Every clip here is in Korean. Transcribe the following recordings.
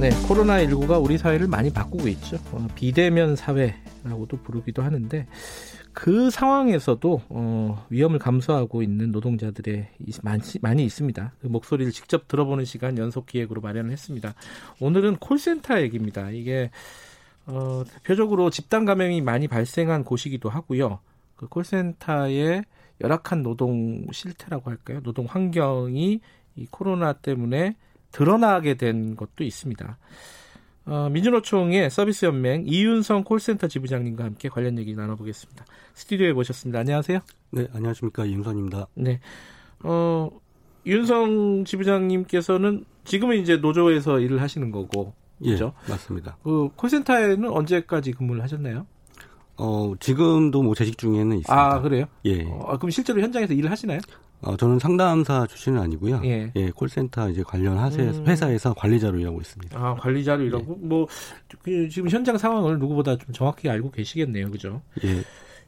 네, 코로나19가 우리 사회를 많이 바꾸고 있죠. 어, 비대면 사회라고도 부르기도 하는데 그 상황에서도 어, 위험을 감수하고 있는 노동자들의 많이, 많이 있습니다. 그 목소리를 직접 들어보는 시간 연속 기획으로 마련을 했습니다. 오늘은 콜센터 얘기입니다. 이게 어, 대표적으로 집단 감염이 많이 발생한 곳이기도 하고요. 그 콜센터의 열악한 노동 실태라고 할까요? 노동 환경이 이 코로나 때문에 드러나게 된 것도 있습니다. 어, 민주노총의 서비스 연맹 이윤성 콜센터 지부장님과 함께 관련 얘기 나눠보겠습니다. 스튜디오에 모셨습니다. 안녕하세요. 네, 안녕하십니까 이윤성입니다. 네, 어, 윤성 지부장님께서는 지금은 이제 노조에서 일을 하시는 거고, 그렇죠? 예, 맞습니다. 그 콜센터에는 언제까지 근무를 하셨나요? 어, 지금도 뭐 재직 중에는 있습니다. 아, 그래요? 예. 어, 그럼 실제로 현장에서 일을 하시나요? 어, 저는 상담사 출신은 아니고요. 예. 예, 콜센터 이제 관련 하세, 음. 회사에서 관리자로 일하고 있습니다. 아, 관리자로 일하고, 뭐, 그 지금 현장 상황을 누구보다 좀 정확히 알고 계시겠네요. 그죠? 예.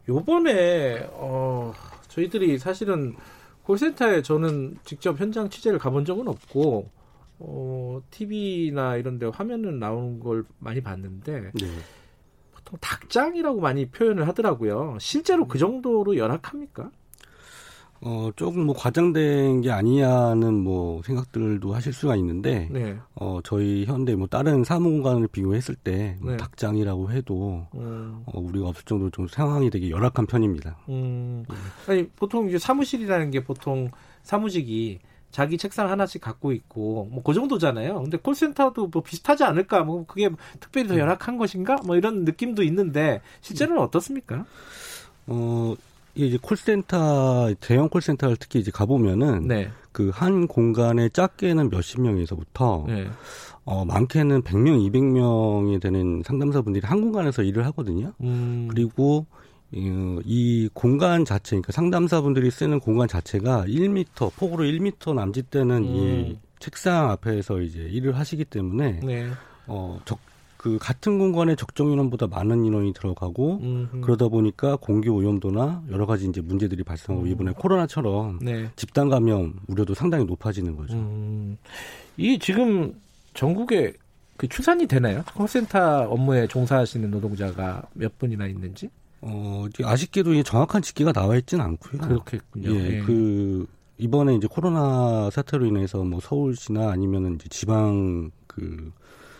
요번에, 어, 저희들이 사실은 콜센터에 저는 직접 현장 취재를 가본 적은 없고, 어, TV나 이런 데 화면은 나오는 걸 많이 봤는데, 네. 보통 닭장이라고 많이 표현을 하더라고요. 실제로 그 정도로 열악합니까? 어, 조금 뭐 과장된 게 아니냐는 뭐 생각들도 하실 수가 있는데, 네. 어, 저희 현대 뭐 다른 사무공간을 비교했을 때, 뭐 네. 닭장이라고 해도, 음, 어, 우리가 없을 정도로 좀 상황이 되게 열악한 편입니다. 음. 아니, 보통 이제 사무실이라는 게 보통 사무직이 자기 책상 하나씩 갖고 있고, 뭐, 그 정도잖아요. 근데 콜센터도 뭐 비슷하지 않을까? 뭐, 그게 특별히 더 열악한 것인가? 뭐, 이런 느낌도 있는데, 실제로는 어떻습니까? 어, 이제 콜센터, 대형 콜센터를 특히 이제 가보면은, 네. 그한 공간에 작게는 몇십 명에서부터 네. 어 많게는 100명, 200명이 되는 상담사분들이 한 공간에서 일을 하거든요. 음. 그리고 이, 이 공간 자체, 그러니까 상담사분들이 쓰는 공간 자체가 1m 폭으로 1m 남짓되는 이 음. 책상 앞에서 이제 일을 하시기 때문에 네. 어, 적, 그 같은 공간에 적정 인원보다 많은 인원이 들어가고 음. 그러다 보니까 공기 오염도나 여러 가지 이제 문제들이 발생하고 음. 이번에 코로나처럼 네. 집단 감염 우려도 상당히 높아지는 거죠. 음. 이 지금 전국에 그 추산이 되나요? 콜센터 업무에 종사하시는 노동자가 몇 분이나 있는지? 어, 아쉽게도 이 정확한 집계가 나와 있지는 않고요. 그렇겠군요. 예, 예. 그 이번에 이제 코로나 사태로 인해서 뭐 서울시나 아니면은 이제 지방 그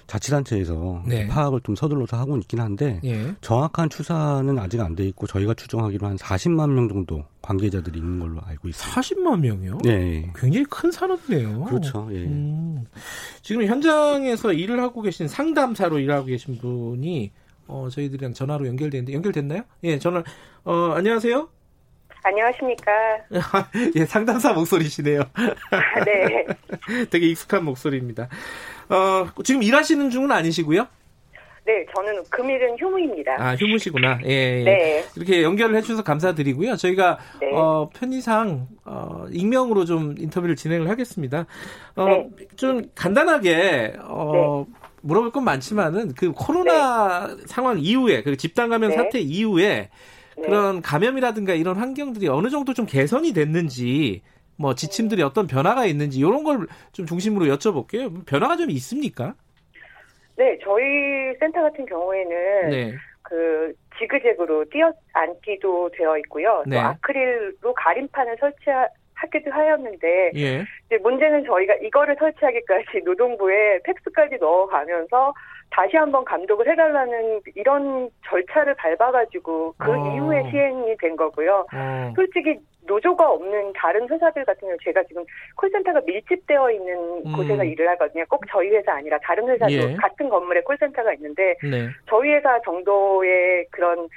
자치단체에서 네. 파악을 좀 서둘러서 하고 있긴 한데 예. 정확한 추사는 아직 안 돼 있고 저희가 추정하기로 한 40만 명 정도 관계자들이 있는 걸로 알고 있습니다. 40만 명이요? 네. 굉장히 큰 산업이네요. 그렇죠. 예. 음. 지금 현장에서 일을 하고 계신 상담사로 일하고 계신 분이 어, 저희들이랑 전화로 연결되는데 연결됐나요? 예, 전화. 어, 안녕하세요. 안녕하십니까. 예, 상담사 목소리시네요. 아, 네. 되게 익숙한 목소리입니다. 어, 지금 일하시는 중은 아니시고요? 네, 저는 금일은 휴무입니다. 아, 휴무시구나. 예, 예. 네. 이렇게 연결을 해주셔서 감사드리고요. 저희가 네. 어, 편의상 어, 익명으로 좀 인터뷰를 진행을 하겠습니다. 어, 네. 좀 간단하게 어, 물어볼 건 많지만은 그 코로나 상황 이후에 그 집단 감염 네. 사태 이후에 네. 그런 감염이라든가 이런 환경들이 어느 정도 좀 개선이 됐는지 뭐 지침들이 어떤 변화가 있는지 이런 걸 좀 중심으로 여쭤볼게요. 변화가 좀 있습니까? 네, 저희 센터 같은 경우에는 네. 그 지그재그로 뛰어 앉기도 되어 있고요. 네. 또 아크릴로 가림판을 설치하 기도 하였는데 예. 이제 문제는 저희가 이거를 설치하기까지 노동부에 팩스까지 넣어가면서 다시 한번 감독을 해달라는 이런 절차를 밟아가지고 그 어. 이후에 시행이 된 거고요. 어. 솔직히 노조가 없는 다른 회사들 같은 경우 제가 지금 콜센터가 밀집되어 있는 음. 곳에서 일을 하거든요. 꼭 저희 회사 아니라 다른 회사도 예. 같은 건물에 콜센터가 있는데 네. 저희 회사 정도의 그런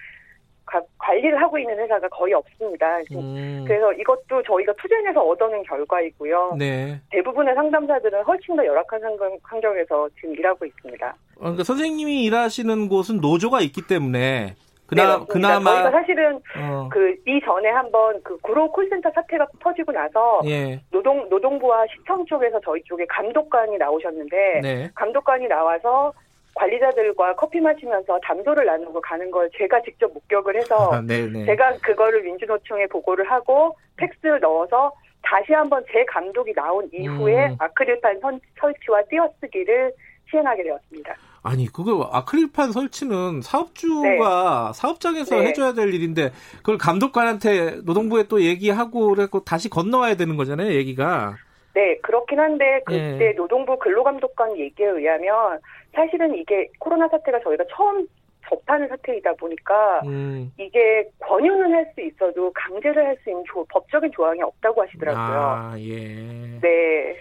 가- 관리를 하고 있는 회사가 거의 없습니다. 음. 그래서 이것도 저희가 투쟁해서 얻어낸 결과이고요. 네. 대부분의 상담사들은 훨씬 더 열악한 환경- 환경에서 지금 일하고 있습니다. 어, 그러니까 선생님이 일하시는 곳은 노조가 있기 때문에 네, 그나 맞습니다. 그나마 저희가 사실은 어, 그 이전에 한번 그 구로 콜센터 사태가 터지고 나서 예. 노동 노동부와 시청 쪽에서 저희 쪽에 감독관이 나오셨는데 네. 감독관이 나와서 관리자들과 커피 마시면서 담소를 나누고 가는 걸 제가 직접 목격을 해서 아, 네, 네. 제가 그거를 민주노총에 보고를 하고 팩스를 넣어서 다시 한번 제 감독이 나온 이후에 음. 아크릴판 선- 설치와 띄어쓰기를 시행하게 되었습니다. 아니 그거 아크릴판 설치는 사업주가 사업장에서 네. 해줘야 될 일인데 그걸 감독관한테 노동부에 또 얘기하고 그래고 다시 건너와야 되는 거잖아요 얘기가 네, 그렇긴 한데 그때 예. 노동부 근로감독관 얘기에 의하면 사실은 이게 코로나 사태가 저희가 처음 접하는 사태이다 보니까 음. 이게 권유는 할 수 있어도 강제를 할 수 있는 조- 법적인 조항이 없다고 하시더라고요. 아 예. 네,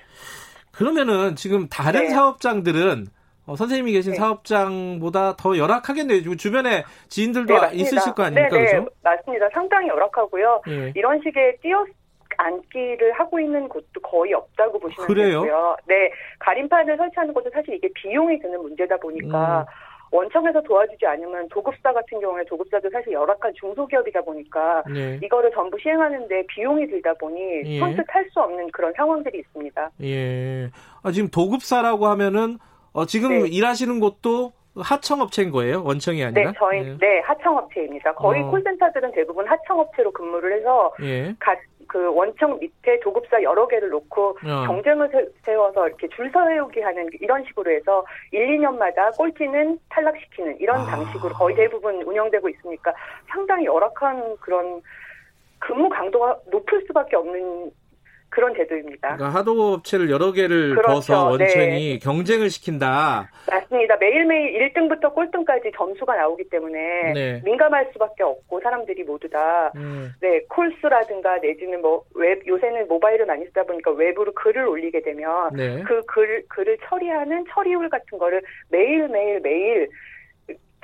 그러면은 지금 다른 네. 사업장들은 어, 선생님이 계신 네. 사업장보다 더 열악하겠네요. 지금 주변에 지인들도 네. 있으실 거 아닙니까, 네, 네, 그죠? 맞습니다. 상당히 열악하고요. 예. 이런 식의 띄어 앉기를 하고 있는 곳도 거의 없다고 보시면 그래요? 되고요. 네, 가림판을 설치하는 것도 사실 이게 비용이 드는 문제다 보니까 음. 원청에서 도와주지 않으면 도급사 같은 경우에 도급사도 사실 열악한 중소기업이다 보니까 네. 이거를 전부 시행하는데 비용이 들다 보니 예. 선뜻 할 수 없는 그런 상황들이 있습니다. 예. 아, 지금 도급사라고 하면은 어, 지금 네. 일하시는 곳도 하청업체인 거예요? 원청이 아니라? 네, 저희 예. 네 하청업체입니다. 거의 어. 콜센터들은 대부분 하청업체로 근무를 해서 예. 가- 그 원청 밑에 도급사 여러 개를 놓고 어. 경쟁을 세- 세워서 이렇게 줄 서세우기 하는 이런 식으로 해서 1, 2년마다 꼴찌는 탈락시키는 이런 아. 방식으로 거의 대부분 운영되고 있으니까 상당히 열악한 그런 근무 강도가 높을 수밖에 없는 그런 제도입니다. 그러니까 하도급업체를 여러 개를 그렇죠. 둬서 원청이 네. 경쟁을 시킨다. 맞습니다. 매일매일 1등부터 꼴등까지 점수가 나오기 때문에 네. 민감할 수밖에 없고 사람들이 모두 다 음. 네, 콜 수라든가 내지는 뭐 웹 요새는 모바일을 많이 쓰다 보니까 웹으로 글을 올리게 되면 네. 그 글, 글을 처리하는 처리율 같은 거를 매일매일 매일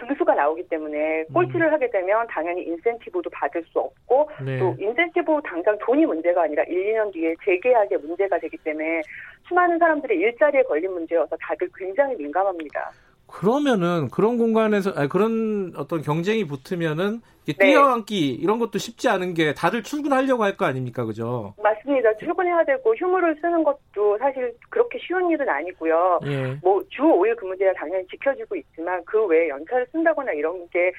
등수가 나오기 때문에 음. 꼴찌를 하게 되면 당연히 인센티브도 받을 수 없고 네. 또 인센티브 당장 돈이 문제가 아니라 1, 2년 뒤에 재계약의 문제가 되기 때문에 수많은 사람들이 일자리에 걸린 문제여서 다들 굉장히 민감합니다. 그러면은 그런 공간에서 아니, 그런 어떤 경쟁이 붙으면은 네. 뛰어앉기 이런 것도 쉽지 않은 게 다들 출근하려고 할 거 아닙니까, 그죠? 맞습니다. 출근해야 되고 휴무를 쓰는 것도 사실 그렇게 쉬운 일은 아니고요. 예. 뭐주 5일 근무제가 당연히 지켜지고 있지만 그 외에 연차를 쓴다거나 이런 게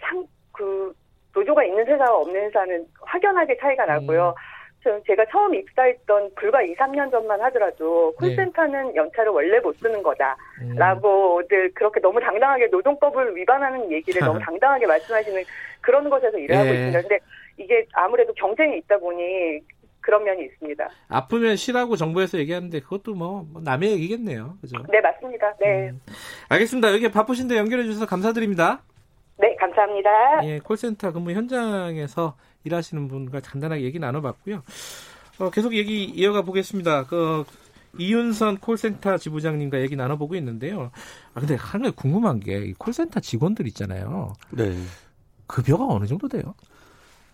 상 그 노조가 있는 회사와 없는 회사는 확연하게 차이가 나고요. 저- 제가 처음 입사했던 불과 2, 3년 전만 하더라도 네. 콜센터는 연차를 원래 못 쓰는 거다. 음. 라고들 그렇게 너무 당당하게 노동법을 위반하는 얘기를 너무 당당하게 말씀하시는 그런 곳에서 일을 하고 예. 있습니다. 근데 이게 아무래도 경쟁이 있다 보니 그런 면이 있습니다. 아프면 쉬라고 정부에서 얘기하는데 그것도 뭐, 뭐 남의 얘기겠네요. 그죠? 네, 맞습니다. 네. 음. 알겠습니다. 여기 바쁘신데 연결해 주셔서 감사드립니다. 네, 감사합니다. 예, 콜센터 근무 현장에서 일하시는 분과 간단하게 얘기 나눠봤고요. 어, 계속 얘기 이어가 보겠습니다. 그 이윤선 콜센터 지부장님과 얘기 나눠보고 있는데요. 아 근데 하나 궁금한 게이 콜센터 직원들 있잖아요. 네. 급여가 어느 정도 돼요?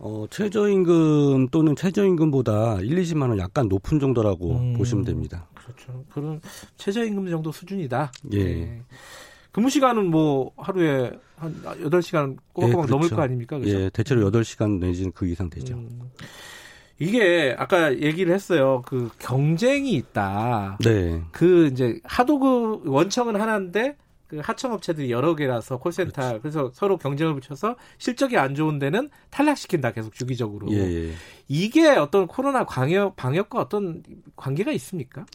어, 최저임금 또는 최저임금보다 1, 20만 원 약간 높은 정도라고 음. 보시면 됩니다. 그렇죠. 그런 최저임금 정도 수준이다. 예. 근무 시간은 뭐 하루에 한 8시간 꼬박꼬박 예, 넘을 그렇죠. 거 아닙니까? 그죠? 예, 대체로 8시간 내지는 그 이상 되죠. 음. 이게 아까 얘기를 했어요. 그 경쟁이 있다. 네. 그 이제 하도 그 원청은 하나인데 그 하청업체들이 여러 개라서 콜센터 그렇죠. 그래서 서로 경쟁을 붙여서 실적이 안 좋은 데는 탈락시킨다 계속 주기적으로. 예, 예. 이게 어떤 코로나 방역 방역과 어떤 관계가 있습니까?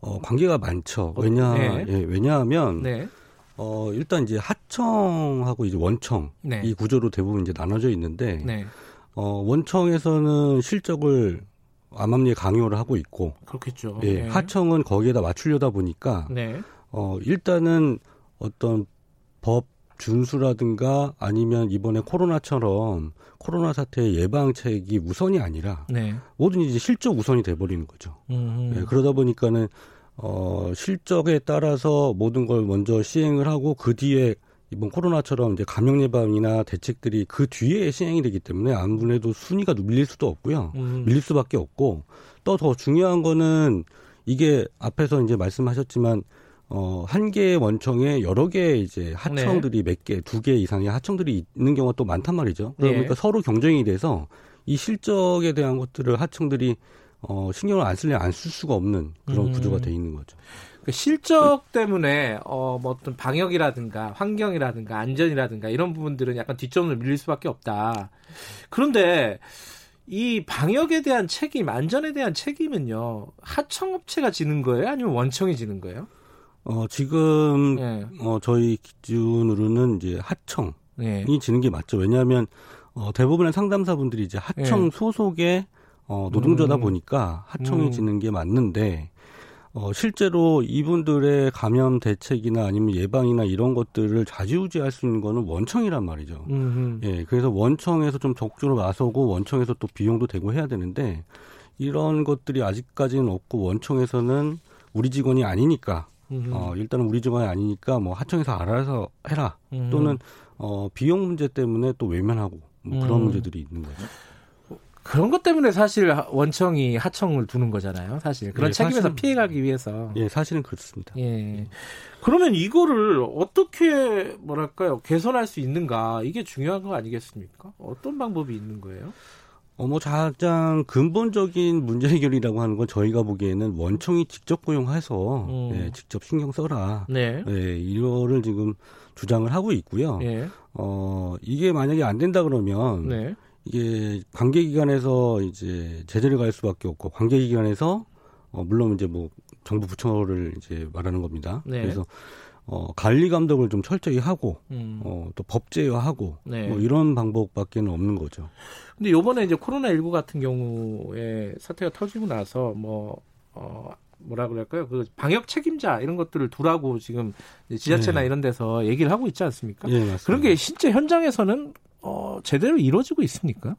어, 관계가 많죠. 어, 왜냐, 네. 예, 왜냐하면, 네. 어, 일단 이제 하청하고 이제 원청, 네. 이 구조로 대부분 이제 나눠져 있는데, 네. 어, 원청에서는 실적을 암암리에 강요를 하고 있고, 그렇겠죠. 예, 네. 하청은 거기에다 맞추려다 보니까, 네. 어, 일단은 어떤 법 준수라든가 아니면 이번에 코로나처럼 코로나 사태의 예방책이 우선이 아니라 네. 모든 이제 실적 우선이 돼버리는 거죠. 음. 예, 그러다 보니까는 어, 실적에 따라서 모든 걸 먼저 시행을 하고 그 뒤에 이번 코로나처럼 이제 감염 예방이나 대책들이 그 뒤에 시행이 되기 때문에 아무래도 순위가 밀릴 수도 없고요. 음. 밀릴 수밖에 없고 또 더 중요한 거는 이게 앞에서 이제 말씀하셨지만 어, 한 개의 원청에 여러 개의 이제 하청들이 몇 개, 두 개 이상의 하청들이 있는 경우가 또 많단 말이죠. 그러니까 네. 서로 경쟁이 돼서 이 실적에 대한 것들을 하청들이 어, 신경을 안 쓸래 안쓸 수가 없는 그런 음. 구조가 돼 있는 거죠. 그 실적 때문에 어, 뭐 어떤 방역이라든가 환경이라든가 안전이라든가 이런 부분들은 약간 뒷전으로 밀릴 수밖에 없다. 그런데 이 방역에 대한 책임, 안전에 대한 책임은요 하청업체가 지는 거예요, 아니면 원청이 지는 거예요? 어, 지금 예, 어, 저희 기준으로는 이제 하청이 예, 지는 게 맞죠. 왜냐하면 어, 대부분의 상담사분들이 이제 하청 예. 소속의 어, 노동자다 음. 보니까 하청이 음. 지는 게 맞는데 어, 실제로 이분들의 감염 대책이나 아니면 예방이나 이런 것들을 좌지우지할 수 있는 거는 원청이란 말이죠. 음, 예, 그래서 원청에서 좀 적극적으로 나서고 원청에서 또 비용도 되고 해야 되는데 이런 것들이 아직까지는 없고 원청에서는 우리 직원이 아니니까 음, 어, 일단은 우리 직원이 아니니까 뭐 하청에서 알아서 해라 음. 또는 어, 비용 문제 때문에 또 외면하고 뭐 그런 음. 문제들이 있는 거죠. 그런 것 때문에 사실 하- 원청이 하청을 두는 거잖아요. 사실 그런 예, 책임에서 사실은- 피해가기 위해서. 예, 사실은 그렇습니다. 예. 그러면 이거를 어떻게 뭐랄까요 개선할 수 있는가 이게 중요한 거 아니겠습니까? 어떤 방법이 있는 거예요? 어, 뭐 가장 근본적인 문제 해결이라고 하는 건 저희가 보기에는 원청이 직접 고용해서 음. 예, 직접 신경 써라. 네. 예, 이거를 지금 주장을 하고 있고요. 예. 어, 이게 만약에 안 된다 그러면 네. 이게 관계기관에서 이제 제재를 갈 수밖에 없고 관계기관에서 어, 물론 이제 뭐 정부 부처를 이제 말하는 겁니다. 네. 그래서 어, 관리 감독을 좀 철저히 하고 음. 어, 또 법제화하고 네. 뭐 이런 방법밖에는 없는 거죠. 근데 요번에 이제 코로나 19 같은 경우에 사태가 터지고 나서 뭐, 어, 뭐라 그럴까요? 그 방역 책임자 이런 것들을 두라고 지금 지자체나 네. 이런 데서 얘기를 하고 있지 않습니까? 예, 맞습니다. 그런 게 실제 현장에서는 어, 제대로 이루어지고 있습니까?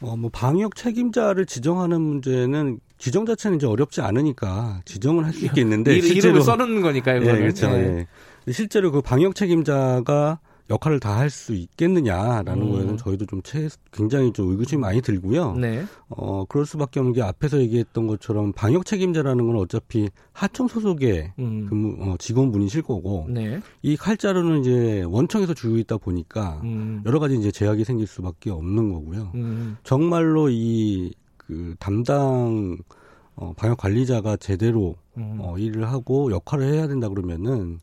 어, 뭐 방역 책임자를 지정하는 문제는 지정 자체는 이제 어렵지 않으니까 지정을 할 수 있겠는데 이, 실제로 써놓는 거니까요. 예. 그렇죠. 예. 예. 실제로 그 방역 책임자가 역할을 다 할 수 있겠느냐라는 음. 거에는 저희도 좀 채, 굉장히 좀 의구심이 많이 들고요. 네. 어, 그럴 수밖에 없는 게 앞에서 얘기했던 것처럼 방역 책임자라는 건 어차피 하청 소속의 음. 근무, 어, 직원분이실 거고 네. 이 칼자루는 이제 원청에서 주고 있다 보니까 음. 여러 가지 이제 제약이 생길 수밖에 없는 거고요. 음. 정말로 이 그 담당 어, 방역 관리자가 제대로 음. 어, 일을 하고 역할을 해야 된다 그러면은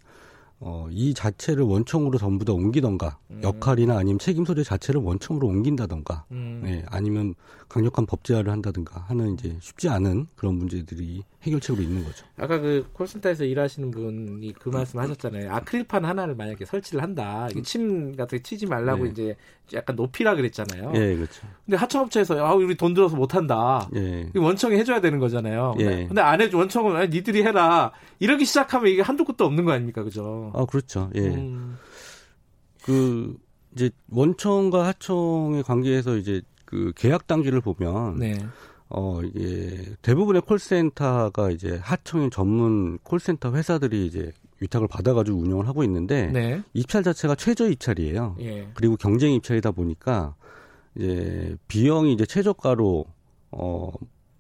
어, 이 자체를 원청으로 전부 다 옮기던가 음. 역할이나 아니면 책임 소재 자체를 원청으로 옮긴다던가 음. 네, 아니면 강력한 법제화를 한다든가 하는 이제 쉽지 않은 그런 문제들이 해결책으로 있는 거죠. 아까 그 콜센터에서 일하시는 분이 그 말씀 하셨잖아요. 아크릴판 하나를 만약에 설치를 한다. 침 같은 게 튀지 말라고 네. 이제 약간 높이라 그랬잖아요. 예, 그렇죠. 근데 하청업체에서 아 우리 돈 들어서 못 한다. 예. 이거 원청이 해줘야 되는 거잖아요. 예. 근데 안 해줘 원청은 아, 니들이 해라. 이러기 시작하면 이게 한도 끝도 없는 거 아닙니까, 그죠? 아, 그렇죠. 예. 음, 그 이제 원청과 하청의 관계에서 이제 그 계약 단계를 보면 네. 어 이게 대부분의 콜센터가 이제 하청인 전문 콜센터 회사들이 이제 위탁을 받아가지고 운영을 하고 있는데 네. 입찰 자체가 최저 입찰이에요. 예. 그리고 경쟁 입찰이다 보니까 이제 비용이 이제 최저가로 어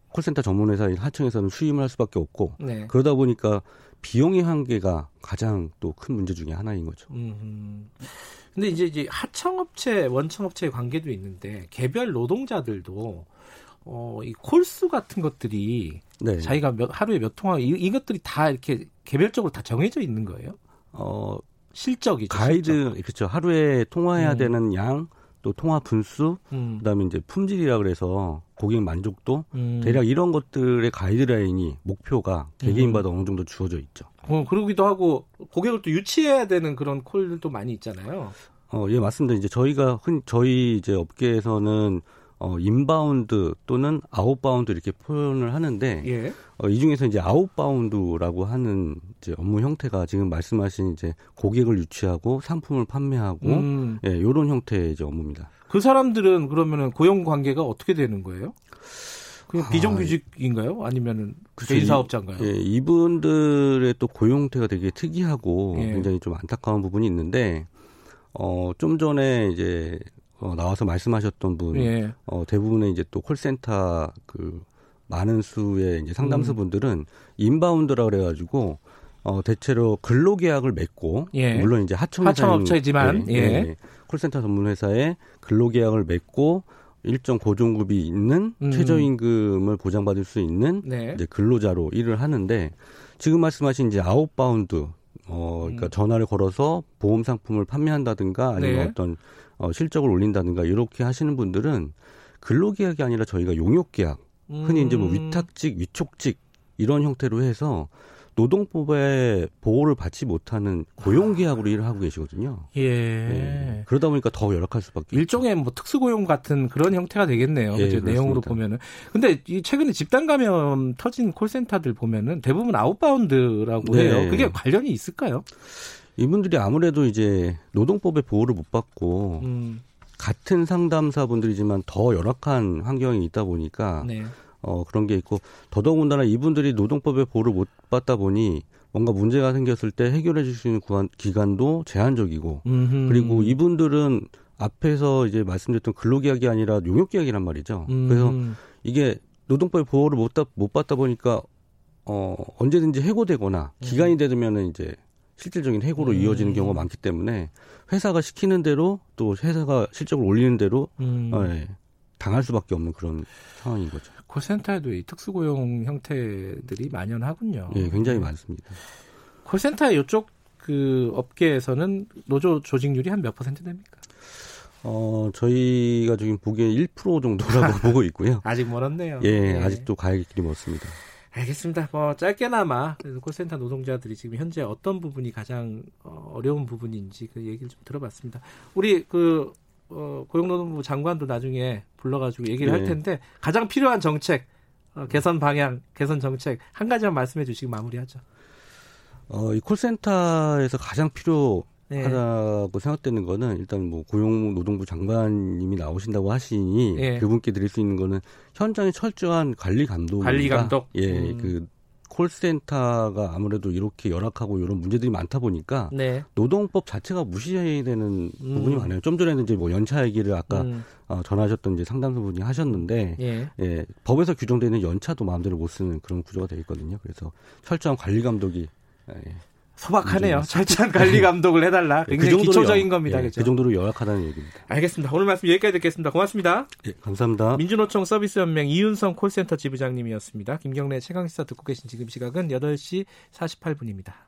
콜센터 전문 회사인 하청에서는 수임을 할 수밖에 없고 네. 그러다 보니까 비용의 한계가 가장 또 큰 문제 중에 하나인 거죠. 음. 근데 이제 이제 하청업체, 원청업체의 관계도 있는데 개별 노동자들도 어, 이 콜수 같은 것들이 네. 자기가 몇, 하루에 몇 통화 이, 이것들이 다 이렇게 개별적으로 다 정해져 있는 거예요? 어 실적이죠. 가이드 실적. 그렇죠. 하루에 통화해야 음. 되는 양, 또 통화 분수, 음, 그다음에 이제 품질이라 그래서 고객 만족도 음. 대략 이런 것들의 가이드라인이 목표가 개개인마다 어느 정도 주어져 있죠. 어, 그러기도 하고 고객을 또 유치해야 되는 그런 콜들도 많이 있잖아요. 어, 예, 맞습니다. 이제 저희가 흔 저희 이제 업계에서는 어, inbound 또는 outbound 이렇게 표현을 하는데 예. 어, 이 중에서 이제 outbound라고 하는 이제 업무 형태가 지금 말씀하신 이제 고객을 유치하고 상품을 판매하고 음, 예, 요런 형태의 이제 업무입니다. 그 사람들은 그러면은 고용 관계가 어떻게 되는 거예요? 그 비정규직인가요? 아니면은 개인 사업자인가요? 예, 이분들의 또 고용 형태가 되게 특이하고 예. 굉장히 좀 안타까운 부분이 있는데 어, 좀 전에 이제 어, 나와서 말씀하셨던 분 예. 어, 대부분의 이제 또 콜센터 그 많은 수의 이제 상담소 음. 분들은 인바운드라 그래가지고 어, 대체로 근로계약을 맺고 예. 물론 이제 하청 하청업체지만, 예. 콜센터 전문 회사에 근로계약을 맺고 일정 고정급이 있는 음. 최저임금을 보장받을 수 있는 네. 이제 근로자로 일을 하는데 지금 말씀하신 이제 outbound 어 그러니까 음. 전화를 걸어서 보험 상품을 판매한다든가 아니면 네. 어떤 어 실적을 올린다든가 이렇게 하시는 분들은 근로계약이 아니라 저희가 용역계약 흔히 이제 뭐 음. 위탁직, 위촉직 이런 형태로 해서 노동법의 보호를 받지 못하는 고용계약으로 일을 하고 계시거든요. 예. 예. 그러다 보니까 더 열악할 수밖에. 일종의 뭐 특수고용 같은 그런 형태가 되겠네요. 예, 그죠? 내용으로. 보면은. 근데 이 최근에 집단 감염 터진 콜센터들 보면은 대부분 outbound라고 네. 해요. 그게 관련이 있을까요? 이분들이 아무래도 이제 노동법의 보호를 못 받고 음, 같은 상담사분들이지만 더 열악한 환경이 있다 보니까 네. 어 그런 게 있고 더더군다나 이분들이 노동법의 보호를 못 받다 보니 뭔가 문제가 생겼을 때 해결해 줄 수 있는 구간, 기간도 제한적이고 음흠. 그리고 이분들은 앞에서 이제 말씀드렸던 근로계약이 아니라 용역계약이란 말이죠. 음, 그래서 이게 노동법의 보호를 못, 받- 못 받다 보니까 어 언제든지 해고되거나 기간이 되면은 이제 실질적인 해고로 음. 이어지는 경우가 많기 때문에 회사가 시키는 대로 또 회사가 실적을 올리는 대로 음. 어, 예, 당할 수밖에 없는 그런 상황인 거죠. 콜센터에도 이 특수고용 형태들이 만연하군요. 예, 굉장히 많습니다. 콜센터 이쪽 그 업계에서는 노조 조직률이 한 몇 퍼센트 됩니까? 어, 저희가 지금 보기에 1% 정도라고 보고 있고요. 아직 멀었네요. 예, 네. 아직도 가야 할 길이 멀습니다. 알겠습니다. 뭐 짧게나마 콜센터 노동자들이 지금 현재 어떤 부분이 가장 어, 어려운 부분인지 그 얘기를 좀 들어봤습니다. 우리 그 어, 고용노동부 장관도 나중에 불러가지고 얘기를 할 네. 텐데 가장 필요한 정책 어, 개선 방향, 개선 정책 한 가지만 말씀해 주시고 마무리하죠. 어, 이 콜센터에서 가장 필요 하다고 네. 생각되는 거는 일단 뭐 고용노동부 장관님이 나오신다고 하시니 예. 그분께 드릴 수 있는 거는 현장의 철저한 관리 감독. 관리 감독? 예, 음. 그 콜센터가 아무래도 이렇게 열악하고 이런 문제들이 많다 보니까 네. 노동법 자체가 무시되는 음. 부분이 많아요. 좀 전에는 이제 뭐 연차 얘기를 아까 음, 어, 전화하셨던 이제 상담소분이 하셨는데 예. 예, 법에서 규정되는 연차도 마음대로 못 쓰는 그런 구조가 되어 있거든요. 그래서 철저한 관리 감독이 예, 소박하네요. 문제가 철저한 관리 감독을 해달라. 굉장히 정도로 기초적인 열- 겁니다. 예, 그죠? 그 정도로 열악하다는 얘기입니다. 알겠습니다. 오늘 말씀 여기까지 듣겠습니다. 고맙습니다. 예, 감사합니다. 민주노총 서비스연맹 이윤성 콜센터 지부장님이었습니다. 김경래 최강시사 듣고 계신 지금 시각은 8시 48분입니다.